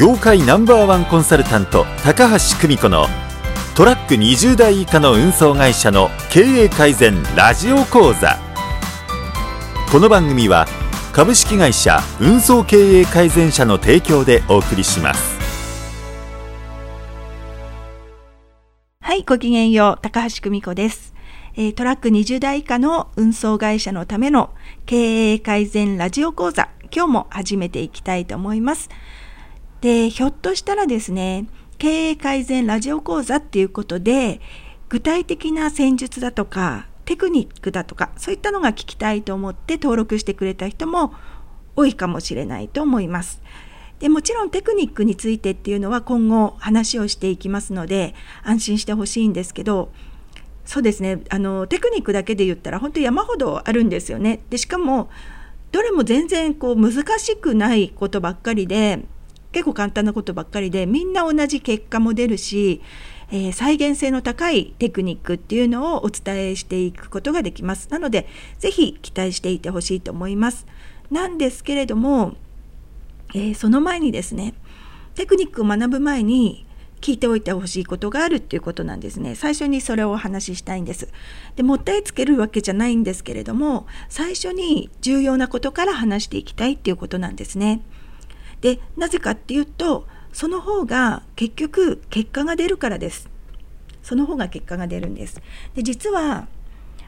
業界ナンバーワンコンサルタント高橋久美子のトラック20台以下の運送会社の経営改善ラジオ講座。この番組は株式会社運送経営改善社の提供でお送りします。はいごきげんよう高橋久美子です。えトラック20台以下の運送会社のための経営改善ラジオ講座今日も始めていきたいと思います。でひょっとしたらですね経営改善ラジオ講座っていうことで具体的な戦術だとかテクニックだとかそういったのが聞きたいと思って登録してくれた人も多いかもしれないと思います。でもちろんテクニックについてっていうのは今後話をしていきますので安心してほしいんですけどそうですねあのテクニックだけで言ったら本当山ほどあるんですよね。でしかもどれも全然こう難しくないことばっかりで結構簡単なことばっかりでみんな同じ結果も出るし、えー、再現性の高いテクニックっていうのをお伝えしていくことができます。なので是非期待していてほしいと思います。なんですけれども、えー、その前にですねテクニックを学ぶ前に聞いておいてほしいことがあるっていうことなんですね。最初にそれをお話ししたいんです。で、もったいつけるわけじゃないんですけれども、最初に重要なことから話していきたいっていうことなんですね。でなぜかっていうとその方が結局結果が出るからです。その方が結果が出るんです。で実は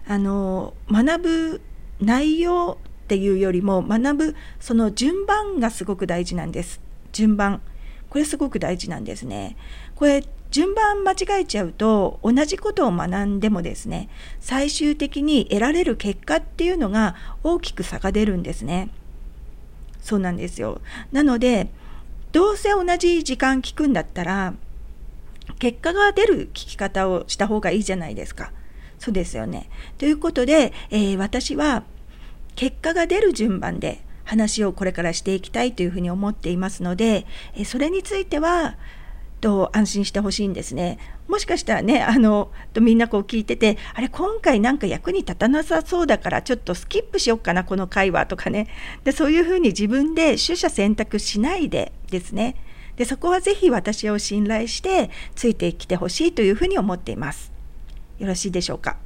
あの学ぶ内容っていうよりも学ぶその順番がすごく大事なんです。順番。これすごく大事なんですね。これ順番間違えちゃうと同じことを学んでもですね最終的に得られる結果っていうのが大きく差が出るんですね。そうなんですよ。なので、どうせ同じ時間聞くんだったら、結果が出る聞き方をした方がいいじゃないですか。そうですよね。ということで、えー、私は結果が出る順番で話をこれからしていきたいというふうに思っていますので、えそれについては、と安心してほしいんですね。もしかしたらね、あの、とみんなこう聞いてて、あれ、今回なんか役に立たなさそうだから、ちょっとスキップしよっかな、この会話とかね。で、そういうふうに自分で取捨選択しないでですね。で、そこはぜひ私を信頼してついてきてほしいというふうに思っています。よろしいでしょうか。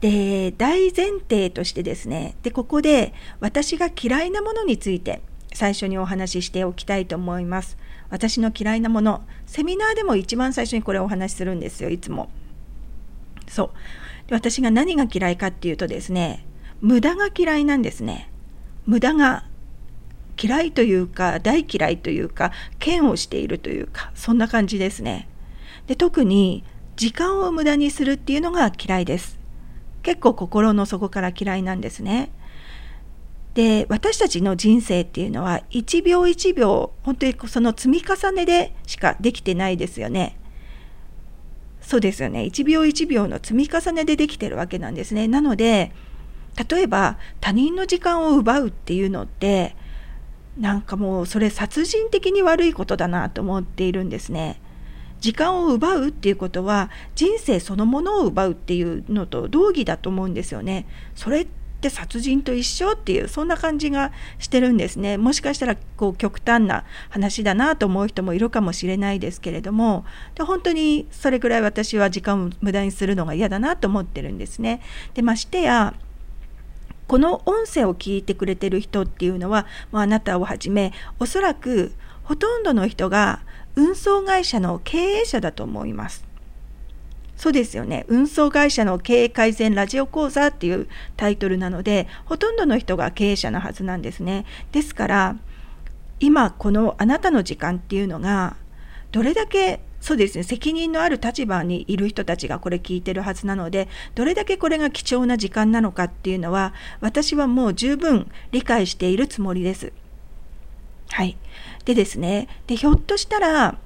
で、大前提としてですね、で、ここで私が嫌いなものについて最初にお話ししておきたいと思います。私の嫌いなもの。セミナーでも一番最初にこれをお話しするんですよいつも。そう。で私が何が嫌いかっていうとですね無駄が嫌いなんですね。無駄が嫌いというか大嫌いというか嫌悪しているというかそんな感じですね。で特に時間を無駄にするっていうのが嫌いです。結構心の底から嫌いなんですね。で私たちの人生っていうのは1秒1秒本当にその積み重ねでしかできてないですよね。そうですよね1秒1秒の積み重ねでできてるわけなんですね。なので例えば他人の時間を奪うっていうのってなんかもうそれ殺人的に悪いことだなと思っているんですね。時間を奪うっていうことは人生そのものを奪うっていうのと同義だと思うんですよね。それっって殺人と一緒っていうそんな感じがしてるんですねもしかしたらこう極端な話だなと思う人もいるかもしれないですけれどもで本当にそれぐらい私は時間を無駄にするのが嫌だなと思ってるんですね。でましてやこの音声を聞いてくれてる人っていうのはもうあなたをはじめおそらくほとんどの人が運送会社の経営者だと思います。そうですよね。運送会社の経営改善ラジオ講座っていうタイトルなのでほとんどの人が経営者のはずなんですね。ですから今このあなたの時間っていうのがどれだけそうですね責任のある立場にいる人たちがこれ聞いてるはずなのでどれだけこれが貴重な時間なのかっていうのは私はもう十分理解しているつもりです。はい、でですねでひょっとしたら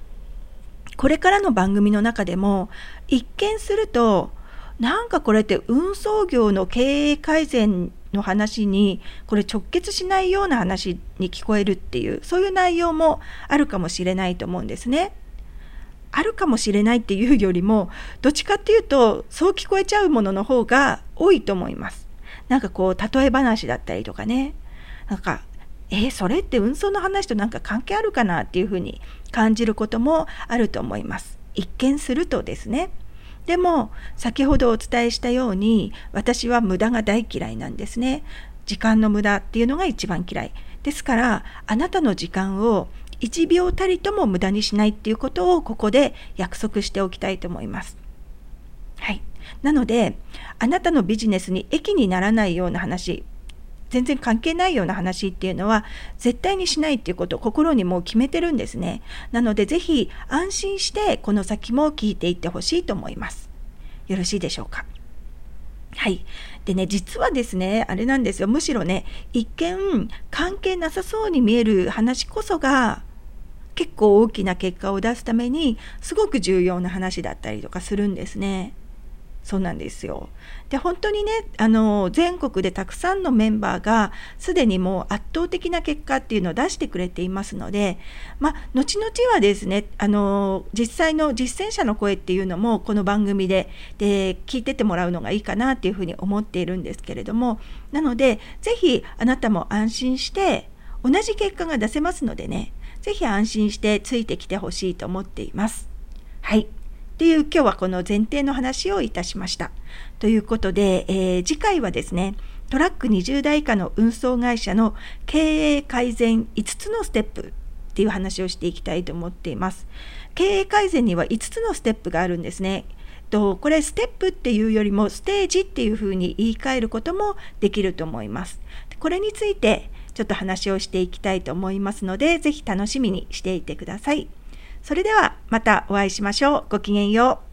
これからの番組の中でも一見するとなんかこれって運送業の経営改善の話にこれ直結しないような話に聞こえるっていうそういう内容もあるかもしれないと思うんですね。あるかもしれないっていうよりもどっちかっていうとそう聞こえちゃうものの方が多いと思います。なんかこう例え話だったりとかねなんかえー、それって運送の話となんか関係あるかなっていうふうに感じることもあると思います。一見するとですね。でも先ほどお伝えしたように私は無駄が大嫌いなんですね。時間の無駄っていうのが一番嫌い。ですからあなたの時間を1秒たりとも無駄にしないっていうことをここで約束しておきたいと思います。はい。なのであなたのビジネスに益にならないような話全然関係ないような話っていうのは絶対にしないっていうことを心にもう決めてるんですね。なのでぜひ安心してこの先も聞いていってほしいと思います。よろしいでしょうか？はい。でね、実はですね、あれなんですよ。むしろね、一見関係なさそうに見える話こそが結構大きな結果を出すためにすごく重要な話だったりとかするんですね。そうなんですよ。で本当にねあの全国でたくさんのメンバーがすでにもう圧倒的な結果っていうのを出してくれていますので、まあ、後々はですねあの実際の実践者の声っていうのもこの番組でで聞いててもらうのがいいかなっていうふうに思っているんですけれどもなので是非あなたも安心して同じ結果が出せますのでね是非安心してついてきてほしいと思っています。はいっていう今日はこの前提の話をいたしました。ということで、えー、次回はですね、トラック20台以下の運送会社の経営改善5つのステップっていう話をしていきたいと思っています。経営改善には5つのステップがあるんですね。とこれステップっていうよりもステージっていうふうに言い換えることもできると思います。これについてちょっと話をしていきたいと思いますので、ぜひ楽しみにしていてください。それではまたお会いしましょう。ごきげんよう。